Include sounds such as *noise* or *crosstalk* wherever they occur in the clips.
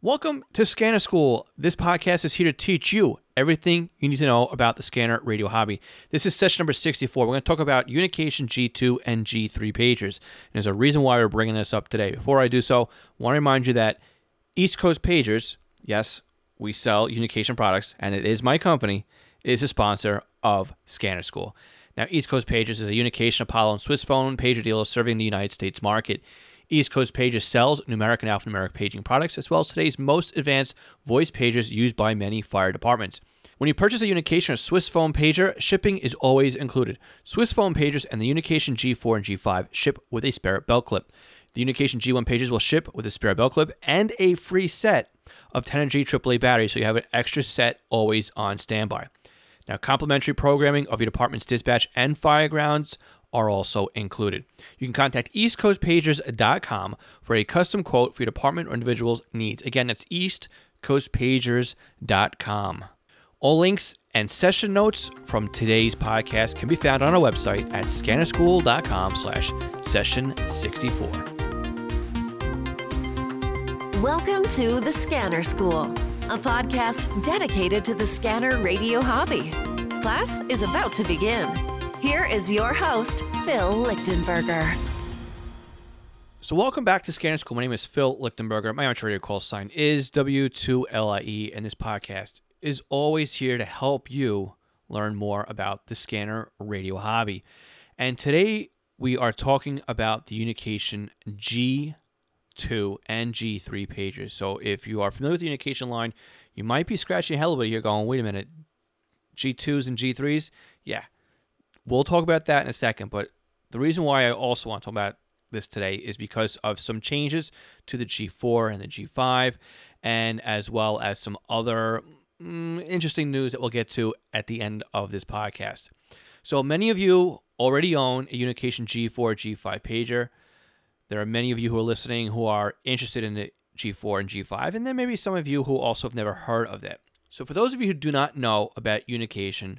Welcome to Scanner School. This podcast is here to teach you everything you need to know about the scanner radio hobby. This is session number 64. We're going to talk about Unication G2 and G3 pagers. And there's a reason why we're bringing this up today. Before I do so, I want to remind you that East Coast Pagers, yes, we sell Unication products, and it is my company, is a sponsor of Scanner School. Now, East Coast Pagers is a Unication, Apollo, and Swissphone pager dealer serving the United States market. East Coast Pagers sells numeric and alphanumeric paging products, as well as today's most advanced voice pagers used by many fire departments. When you purchase a Unication or Swissphone pager, shipping is always included. Swissphone pagers and the Unication G4 and G5 ship with a spare belt clip. The Unication G1 pages will ship with a spare belt clip and a free set of 10 energy AAA batteries, so you have an extra set always on standby. Now, complimentary programming of your department's dispatch and firegrounds are also included. You can contact eastcoastpagers.com for a custom quote for your department or individual's needs. Again, that's eastcoastpagers.com. All links and session notes from today's podcast can be found on our website at scannerschool.com slash session 64. Welcome to The Scanner School, a podcast dedicated to the scanner radio hobby. Class is about to begin. Here is your host, Phil Lichtenberger. So, welcome back to Scanner School. My name is Phil Lichtenberger. My amateur radio call sign is W2LIE, and this podcast is always here to help you learn more about the scanner radio hobby. And today we are talking about the Unication G2 and G3 pages. So, if you are familiar with the Unication line, you might be scratching your head a little bit here going, wait a minute, G2s and G3s? Yeah, We'll talk about that in a second, but the reason why I also want to talk about this today is because of some changes to the G4 and the G5, and as well as some other mm, interesting news that we'll get to at the end of this podcast. So, many of you already own a Unication G4 G5 pager. There are many of you who are listening who are interested in the G4 and G5, and then maybe some of you who also have never heard of it. So, for those of you who do not know about Unication,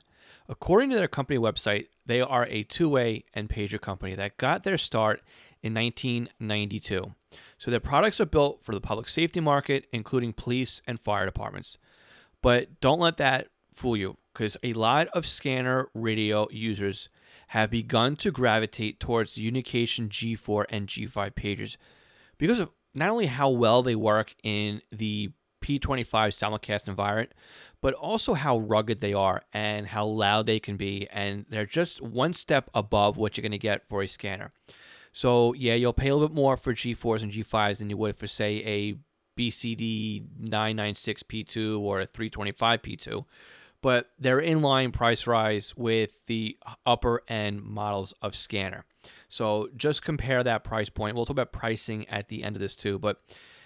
According to their company website, they are a two way and pager company that got their start in 1992. So their products are built for the public safety market, including police and fire departments. But don't let that fool you, because a lot of scanner radio users have begun to gravitate towards Unication G4 and G5 pagers because of not only how well they work in the P25 simulcast environment, but also how rugged they are and how loud they can be. And they're just one step above what you're going to get for a scanner. So, yeah, you'll pay a little bit more for G4s and G5s than you would for, say, a BCD 996P2 or a 325P2. But they're in line price rise with the upper end models of scanner. So just compare that price point. We'll talk about pricing at the end of this too. But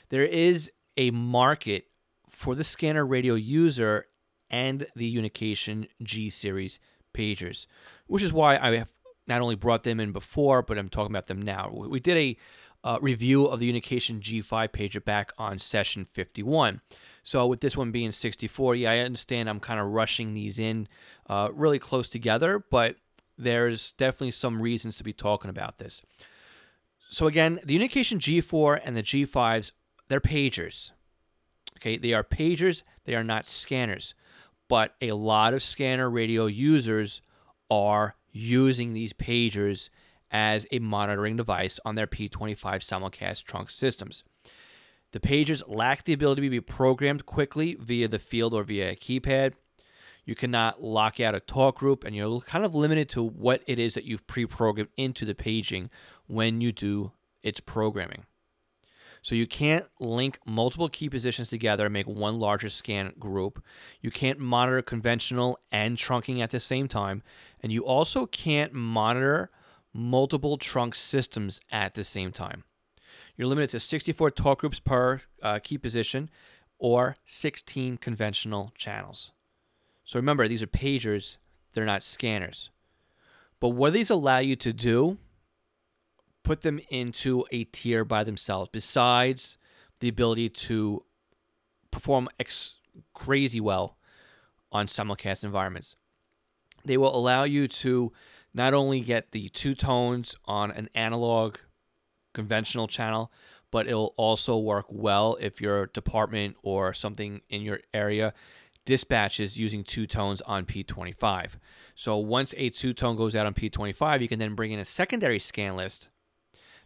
there is a market for the scanner radio user and the Unication G series pagers, which is why I have not only brought them in before, but I'm talking about them now. We did a uh, review of the Unication G5 pager back on session 51. So with this one being 64, yeah, I understand I'm kind of rushing these in uh, really close together, but there's definitely some reasons to be talking about this. So again, the Unication G4 and the G5s, they're pagers. Okay, they are pagers, they are not scanners. But a lot of scanner radio users are using these pagers as a monitoring device on their P25 simulcast trunk systems. The pagers lack the ability to be programmed quickly via the field or via a keypad. You cannot lock out a talk group, and you're kind of limited to what it is that you've pre programmed into the paging when you do its programming. So you can't link multiple key positions together and make one larger scan group. You can't monitor conventional and trunking at the same time. And you also can't monitor multiple trunk systems at the same time. You're limited to 64 talk groups per uh, key position or 16 conventional channels. So remember, these are pagers, they're not scanners. But what these allow you to do put them into a tier by themselves besides the ability to perform ex- crazy well on simulcast environments. They will allow you to not only get the two tones on an analog conventional channel, but it'll also work well if your department or something in your area dispatches using two tones on P25. So once a two tone goes out on P25, you can then bring in a secondary scan list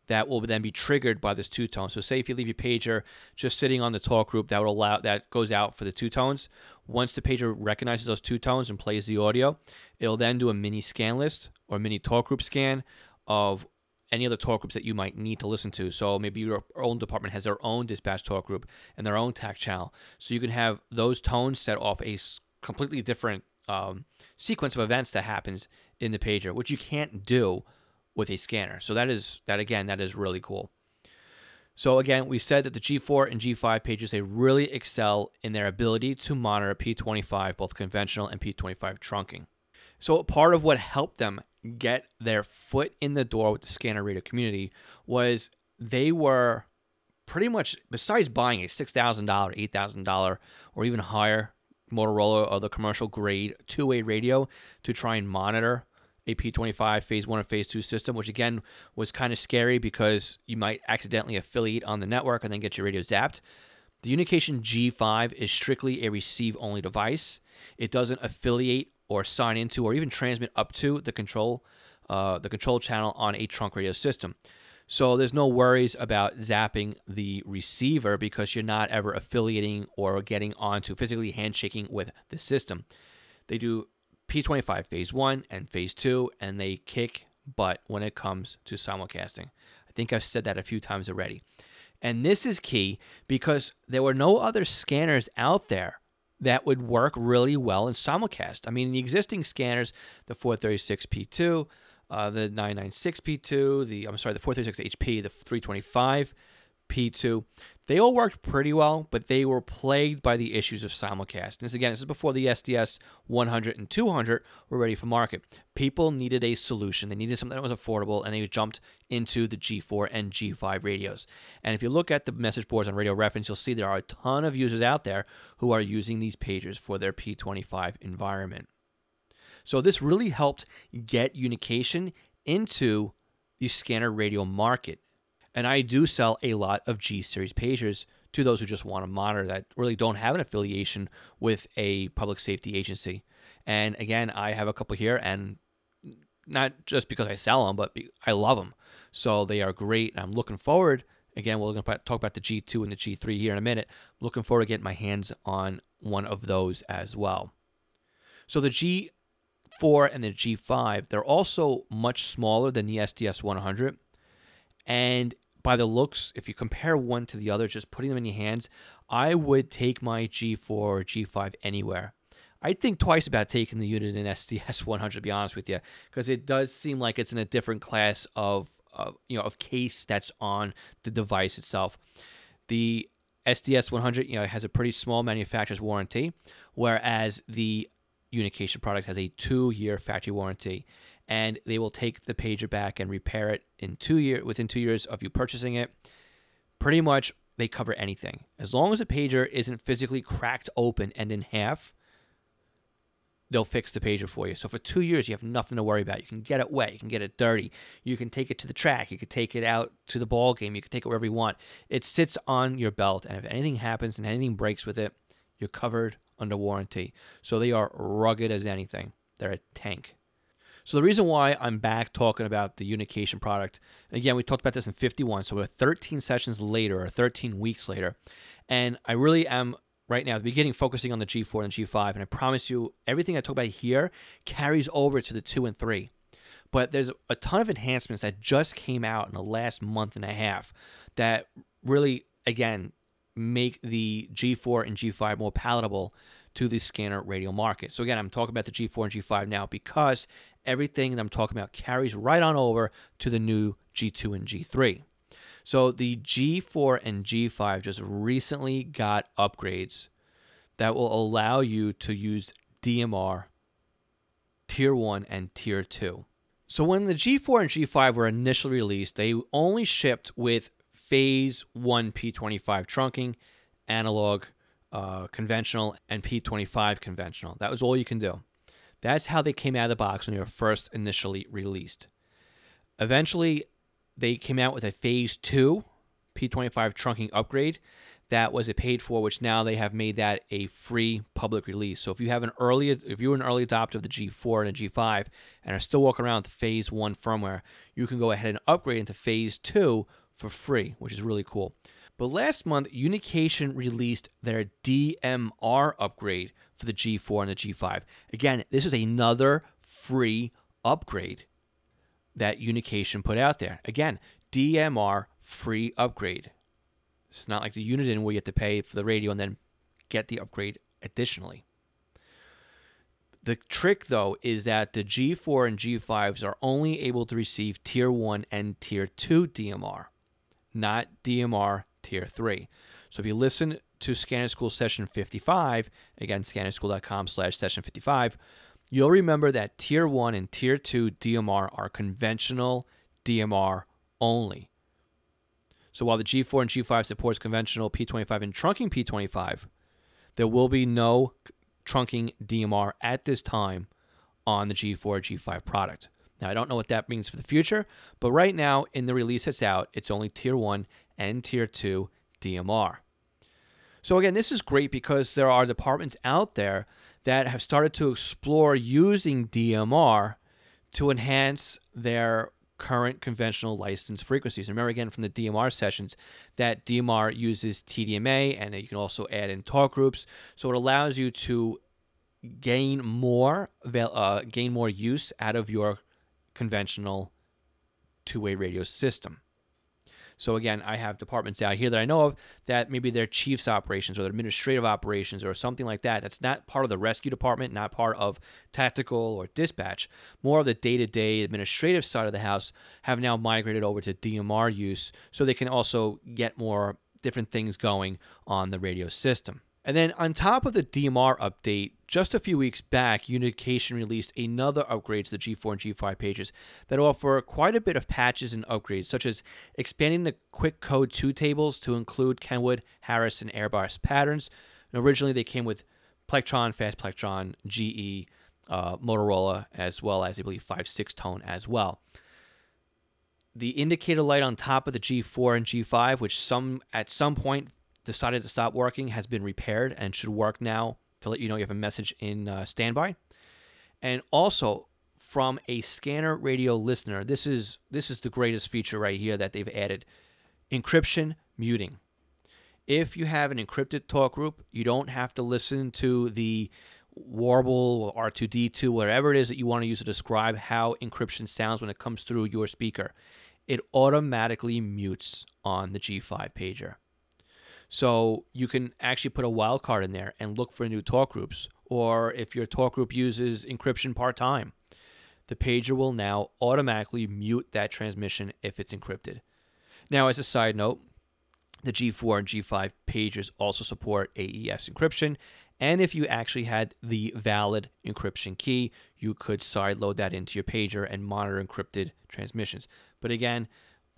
that will then be triggered by this two tone. So say if you leave your pager just sitting on the talk group, that would allow that goes out for the two tones. Once the pager recognizes those two tones and plays the audio, it'll then do a mini scan list or mini talk group scan of any other talk groups that you might need to listen to. So maybe your own department has their own dispatch talk group and their own TAC channel. So you can have those tones set off a completely different um, sequence of events that happens in the pager, which you can't do with a scanner. So that is that again, that is really cool. So again, we said that the G4 and G5 pages they really excel in their ability to monitor P25, both conventional and P25 trunking. So part of what helped them get their foot in the door with the scanner radio community was they were pretty much besides buying a $6,000, $8,000 or even higher Motorola or the commercial grade two-way radio to try and monitor a P25 phase 1 and phase 2 system, which again was kind of scary because you might accidentally affiliate on the network and then get your radio zapped. The Unication G5 is strictly a receive only device. It doesn't affiliate or sign into or even transmit up to the control uh, the control channel on a trunk radio system. So there's no worries about zapping the receiver because you're not ever affiliating or getting onto physically handshaking with the system. They do P25 phase 1 and phase 2 and they kick butt when it comes to simulcasting. I think I've said that a few times already. And this is key because there were no other scanners out there that would work really well in simulcast. I mean, the existing scanners, the 436P2, uh, the 996P2, the I'm sorry, the 436HP, the 325 P2, they all worked pretty well, but they were plagued by the issues of simulcast. And this again, this is before the SDS 100 and 200 were ready for market. People needed a solution. They needed something that was affordable, and they jumped into the G4 and G5 radios. And if you look at the message boards on Radio Reference, you'll see there are a ton of users out there who are using these pagers for their P25 environment. So this really helped get Unication into the scanner radio market. And I do sell a lot of G series pagers to those who just want to monitor that really don't have an affiliation with a public safety agency. And again, I have a couple here, and not just because I sell them, but I love them. So they are great. I'm looking forward. Again, we're going to talk about the G2 and the G3 here in a minute. I'm looking forward to getting my hands on one of those as well. So the G4 and the G5, they're also much smaller than the SDS 100. And by the looks, if you compare one to the other, just putting them in your hands, I would take my G4 or G5 anywhere. I'd think twice about taking the Uniden SDS *laughs* 100, to be honest with you, because it does seem like it's in a different class of, you know, of case that's on the device itself. The SDS 100, you know, has a pretty small manufacturer's warranty, whereas the Unication product has a two-year factory warranty and they will take the pager back and repair it in two year within two years of you purchasing it. Pretty much they cover anything. As long as the pager isn't physically cracked open and in half, they'll fix the pager for you. So for two years, you have nothing to worry about. You can get it wet, you can get it dirty, you can take it to the track, you can take it out to the ball game, you can take it wherever you want. It sits on your belt, and if anything happens and anything breaks with it, you're covered under warranty. So they are rugged as anything. They're a tank. So the reason why I'm back talking about the Unication product, and again, we talked about this in 51, so we're 13 sessions later or 13 weeks later, and I really am right now at the beginning focusing on the G4 and G5, and I promise you everything I talk about here carries over to the 2 and 3. But there's a ton of enhancements that just came out in the last month and a half that really, again, make the G4 and G5 more palatable to the scanner radio market. So again, I'm talking about the G4 and G5 now because everything that I'm talking about carries right on over to the new G2 and G3. So the G4 and G5 just recently got upgrades that will allow you to use DMR Tier 1 and Tier 2. So when the G4 and G5 were initially released, they only shipped with Phase 1 P25 trunking, analog, uh, conventional and P25 conventional. That was all you can do. That's how they came out of the box when they were first initially released. Eventually, they came out with a Phase 2 P25 trunking upgrade that was a paid for, which now they have made that a free public release. So if you have an early, if you're an early adopter of the G4 and the G5 and are still walking around with Phase One firmware, you can go ahead and upgrade into Phase Two for free, which is really cool. But last month, Unication released their DMR upgrade for the G4 and the G5. Again, this is another free upgrade that Unication put out there. Again, DMR free upgrade. It's not like the Uniden where you have to pay for the radio and then get the upgrade additionally. The trick, though, is that the G4 and G5s are only able to receive Tier 1 and Tier 2 DMR, not DMR Tier 3. So if you listen to Scanner School session 55, again, scannerschool.com slash session 55, you'll remember that Tier 1 and Tier 2 DMR are conventional DMR only. So while the G4 and G5 supports conventional P25 and trunking P25, there will be no trunking DMR at this time on the G4 G5 product. Now I don't know what that means for the future, but right now in the release that's out, it's only tier 1 and tier 2 DMR. So again, this is great because there are departments out there that have started to explore using DMR to enhance their current conventional license frequencies. Remember again from the DMR sessions that DMR uses TDMA and you can also add in talk groups. So it allows you to gain more uh, gain more use out of your conventional two-way radio system. So again, I have departments out here that I know of that maybe they're chiefs operations or their administrative operations or something like that. That's not part of the rescue department, not part of tactical or dispatch. More of the day-to-day administrative side of the house have now migrated over to DMR use so they can also get more different things going on the radio system. And then on top of the DMR update, just a few weeks back, Unication released another upgrade to the G4 and G5 pages that offer quite a bit of patches and upgrades, such as expanding the quick code 2 tables to include Kenwood, Harris, and Airbus patterns. And originally, they came with Plectron, Fast Plectron, GE, uh, Motorola, as well as, I believe, 5 6 tone as well. The indicator light on top of the G4 and G5, which some at some point decided to stop working has been repaired and should work now to let you know you have a message in uh, standby. And also from a scanner radio listener, this is this is the greatest feature right here that they've added. Encryption muting. If you have an encrypted talk group, you don't have to listen to the warble or R2D2, whatever it is that you want to use to describe how encryption sounds when it comes through your speaker. It automatically mutes on the G5 pager. So you can actually put a wildcard in there and look for new talk groups. Or if your talk group uses encryption part time, the pager will now automatically mute that transmission if it's encrypted. Now, as a side note, the G4 and G5 pagers also support AES encryption. And if you actually had the valid encryption key, you could sideload that into your pager and monitor encrypted transmissions. But again,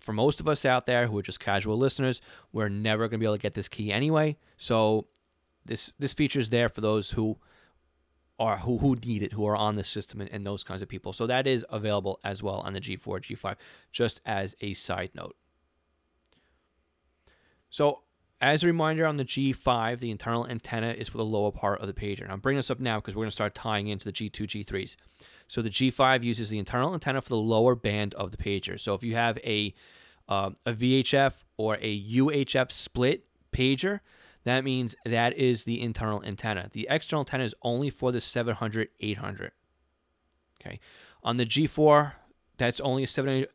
for most of us out there who are just casual listeners, we're never going to be able to get this key anyway. So this this feature is there for those who are who, who need it, who are on the system and, and those kinds of people. So that is available as well on the G4, G5, just as a side note. So as a reminder on the G5, the internal antenna is for the lower part of the pager. And I'm bringing this up now because we're going to start tying into the G2, G3s. So the G5 uses the internal antenna for the lower band of the pager. So if you have a uh, a VHF or a UHF split pager, that means that is the internal antenna. The external antenna is only for the 700, 800. Okay. On the G4, that's only a 700,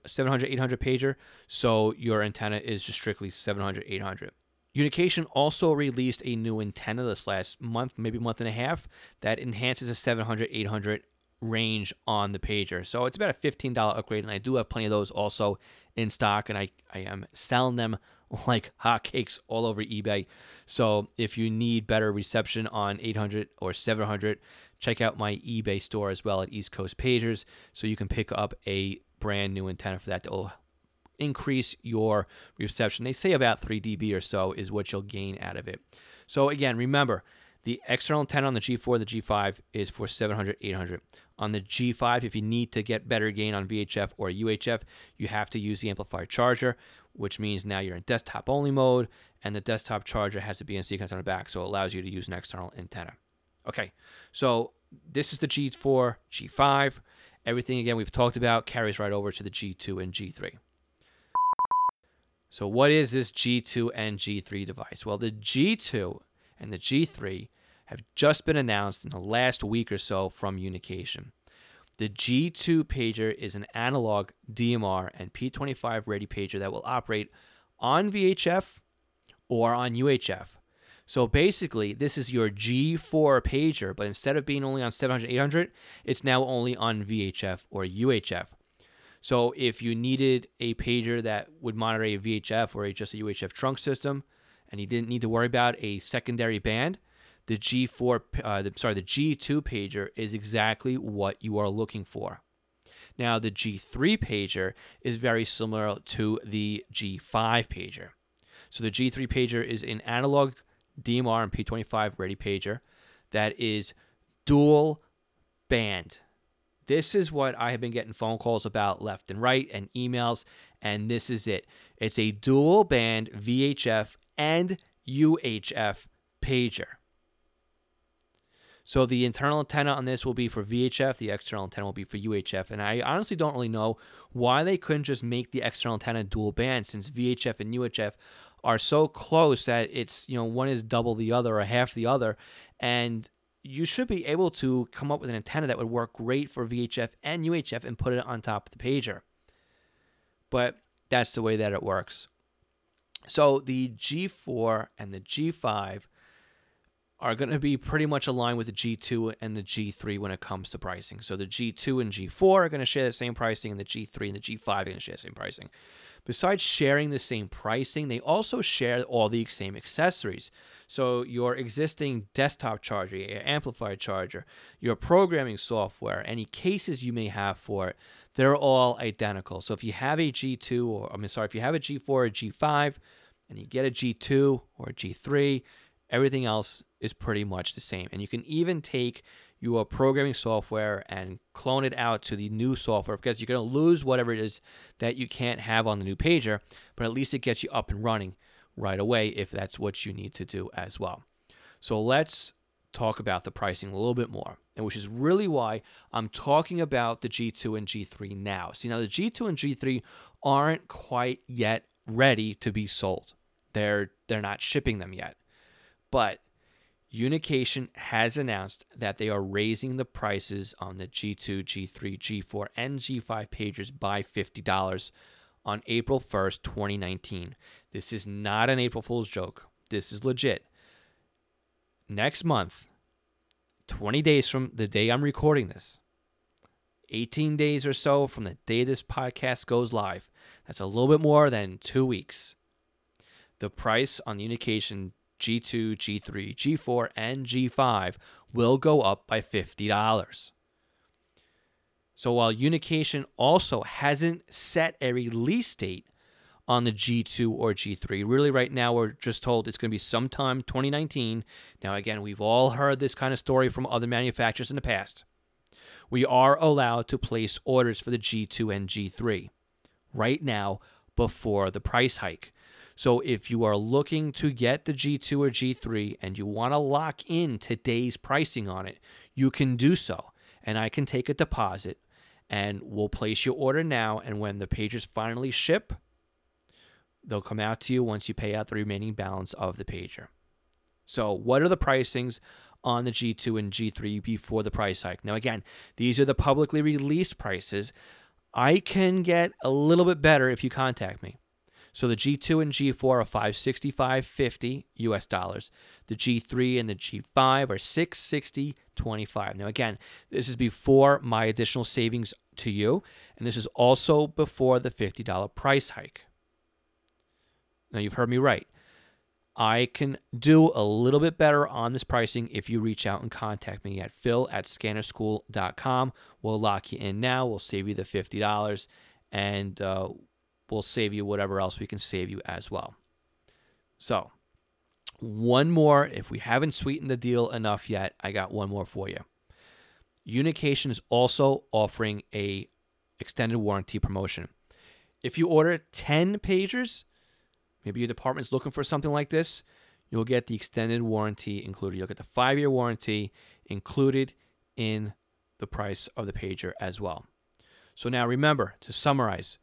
800 pager, so your antenna is just strictly 700, 800. Unication also released a new antenna this last month, maybe month and a half, that enhances the 700, 800 range on the pager. So it's about a $15 upgrade, and I do have plenty of those also in stock, and I, I am selling them *laughs* like hotcakes all over eBay. So if you need better reception on 800 or 700, check out my eBay store as well at East Coast Pagers so you can pick up a brand new antenna for that that will increase your reception. They say about 3 dB or so is what you'll gain out of it. So again, remember, the external antenna on the G4, the G5 is for 700, 800. On the G5, if you need to get better gain on VHF or UHF, you have to use the amplifier charger. which means now you're in desktop only mode, and the desktop charger has a BNC connector on the back, so it allows you to use an external antenna. Okay, so this is the G4, G5. Everything again we've talked about carries right over to the G2 and G3. So, what is this G2 and G3 device? Well, the G2 and the G3 have just been announced in the last week or so from Unication. The G2 pager is an analog DMR and P25 ready pager that will operate on VHF or on UHF. So basically, this is your G4 pager, but instead of being only on 700, 800, it's now only on VHF or UHF. So if you needed a pager that would monitor a VHF or just a UHF trunk system, and you didn't need to worry about a secondary band, the G4, uh, the, sorry, the G2 pager is exactly what you are looking for. Now, the G3 pager is very similar to the G5 pager. So the G3 pager is an analog DMR and P25 ready pager that is dual band. This is what I have been getting phone calls about left and right and emails, and this is it. It's a dual band VHF and UHF pager. So the internal antenna on this will be for VHF, the external antenna will be for UHF, and I honestly don't really know why they couldn't just make the external antenna dual band since VHF and UHF are so close that it's, you know, one is double the other or half the other and you should be able to come up with an antenna that would work great for VHF and UHF and put it on top of the pager. But that's the way that it works. So the G4 and the G5 are going to be pretty much aligned with the G2 and the G3 when it comes to pricing. So the G2 and G4 are going to share the same pricing, and the G3 and the G5 are going to share the same pricing. Besides sharing the same pricing, they also share all the same accessories. So your existing desktop charger, your amplifier charger, your programming software, any cases you may have for it, they're all identical. So if you have a G2 or I'm sorry, if you have a G4 or G5 and you get a G2 or a G3, everything else is pretty much the same. And you can even take your programming software and clone it out to the new software because you're going to lose whatever it is that you can't have on the new pager, but at least it gets you up and running right away if that's what you need to do as well. So let's talk about the pricing a little bit more, and which is really why I'm talking about the G2 and G3 now. See, now the G2 and G3 aren't quite yet ready to be sold. They're they're not shipping them yet. But Unication has announced that they are raising the prices on the G2, G3, G4, and G5 pagers by $50 on April 1st, 2019. This is not an April Fool's joke. This is legit. Next month, 20 days from the day I'm recording this, 18 days or so from the day this podcast goes live, that's a little bit more than two weeks. The price on Unication G2, G3, G4, and G5 will go up by $50. So while Unication also hasn't set a release date on the G2 or G3, really right now we're just told it's going to be sometime 2019. Now, again, we've all heard this kind of story from other manufacturers in the past. We are allowed to place orders for the G2 and G3 right now before the price hike. So if you are looking to get the G2 or G3 and you want to lock in today's pricing on it, you can do so. And I can take a deposit and we'll place your order now. And when the pages finally ship, they'll come out to you once you pay out the remaining balance of the pager. So, what are the pricings on the G2 and G3 before the price hike? Now, again, these are the publicly released prices. I can get a little bit better if you contact me. So the G2 and G4 are 565.50 US dollars. The G3 and the G5 are 660.25. Now again, this is before my additional savings to you, and this is also before the $50 price hike. Now you've heard me right. I can do a little bit better on this pricing if you reach out and contact me at phil at scannerschool.com. We'll lock you in now. We'll save you the $50 and uh, we'll save you whatever else we can save you as well. So, one more, if we haven't sweetened the deal enough yet, I got one more for you. Unication is also offering a extended warranty promotion. If you order 10 pagers, maybe your department's looking for something like this, you'll get the extended warranty included. You'll get the five year warranty included in the price of the pager as well. So now remember to summarize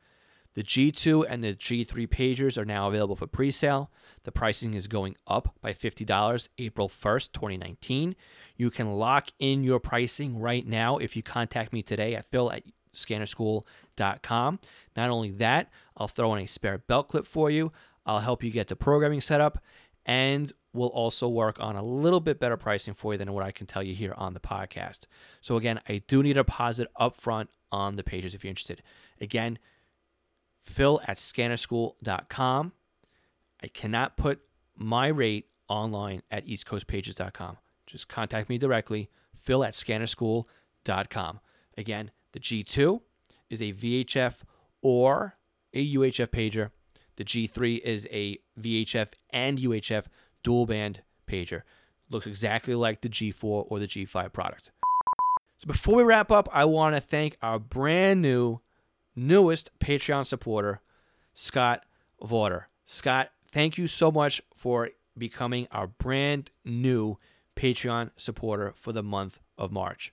the G2 and the G3 pagers are now available for pre sale. The pricing is going up by $50 April 1st, 2019. You can lock in your pricing right now if you contact me today at phil at scannerschool.com. Not only that, I'll throw in a spare belt clip for you. I'll help you get the programming set up, and we'll also work on a little bit better pricing for you than what I can tell you here on the podcast. So, again, I do need a deposit up front on the pages if you're interested. Again, phil at scannerschool.com. I cannot put my rate online at eastcoastpagers.com. Just contact me directly, phil at scannerschool.com. Again, the G2 is a VHF or a UHF pager. The G3 is a VHF and UHF dual band pager. Looks exactly like the G4 or the G5 product. So before we wrap up, I want to thank our brand new, newest Patreon supporter, Scott Vauder. Scott, thank you so much for becoming our brand new Patreon supporter for the month of March.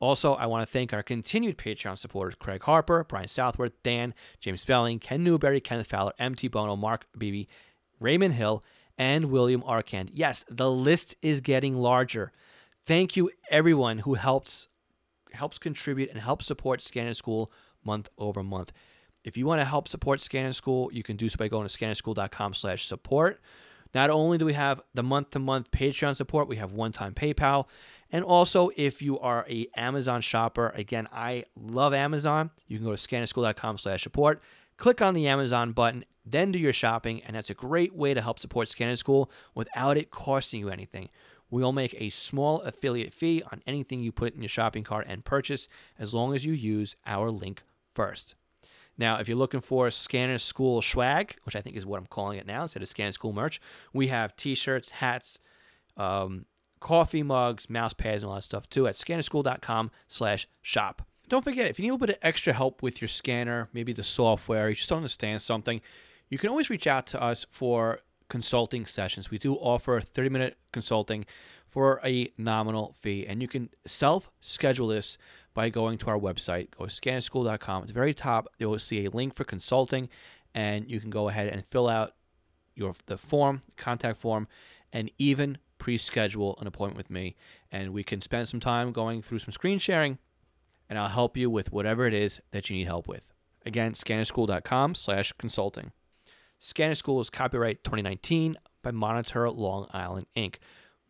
Also, I want to thank our continued Patreon supporters Craig Harper, Brian Southworth, Dan, James Felling, Ken Newberry, Kenneth Fowler, MT Bono, Mark Beebe, Raymond Hill, and William Arkand. Yes, the list is getting larger. Thank you everyone who helps helps contribute and helps support Scanner School month over month. If you want to help support Scanner School, you can do so by going to scannerschool.com slash support. Not only do we have the month-to-month Patreon support, we have one-time PayPal. And also, if you are a Amazon shopper, again, I love Amazon. You can go to scannerschool.com slash support, click on the Amazon button, then do your shopping, and that's a great way to help support Scanner School without it costing you anything. We'll make a small affiliate fee on anything you put in your shopping cart and purchase as long as you use our link first. Now, if you're looking for Scanner School swag, which I think is what I'm calling it now instead of Scanner School merch, we have t shirts, hats, um, coffee mugs, mouse pads, and all that stuff too at scannerschool.com slash shop. Don't forget, if you need a little bit of extra help with your scanner, maybe the software, you just don't understand something, you can always reach out to us for consulting sessions. We do offer 30 minute consulting for a nominal fee, and you can self schedule this by going to our website. Go to scannerschool.com. At the very top, you'll see a link for consulting, and you can go ahead and fill out your the form, contact form, and even pre-schedule an appointment with me, and we can spend some time going through some screen sharing, and I'll help you with whatever it is that you need help with. Again, scannerschool.com slash consulting. Scanner School is copyright 2019 by Monitor Long Island Inc.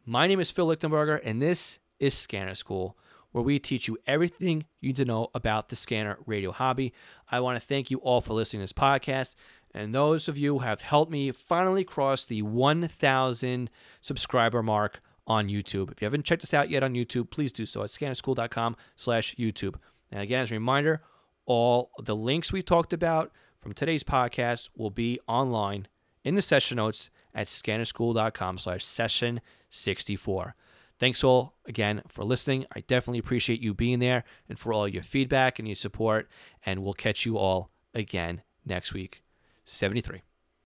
My name is Phil Lichtenberger, and this is Scanner School, where we teach you everything you need to know about the scanner radio hobby. I want to thank you all for listening to this podcast, and those of you who have helped me finally cross the 1,000 subscriber mark on YouTube. If you haven't checked us out yet on YouTube, please do so at scannerschool.com slash YouTube. And again, as a reminder, all the links we talked about from today's podcast will be online in the session notes at scannerschool.com slash session 64. Thanks all again for listening. I definitely appreciate you being there and for all your feedback and your support. And we'll catch you all again next week. 73.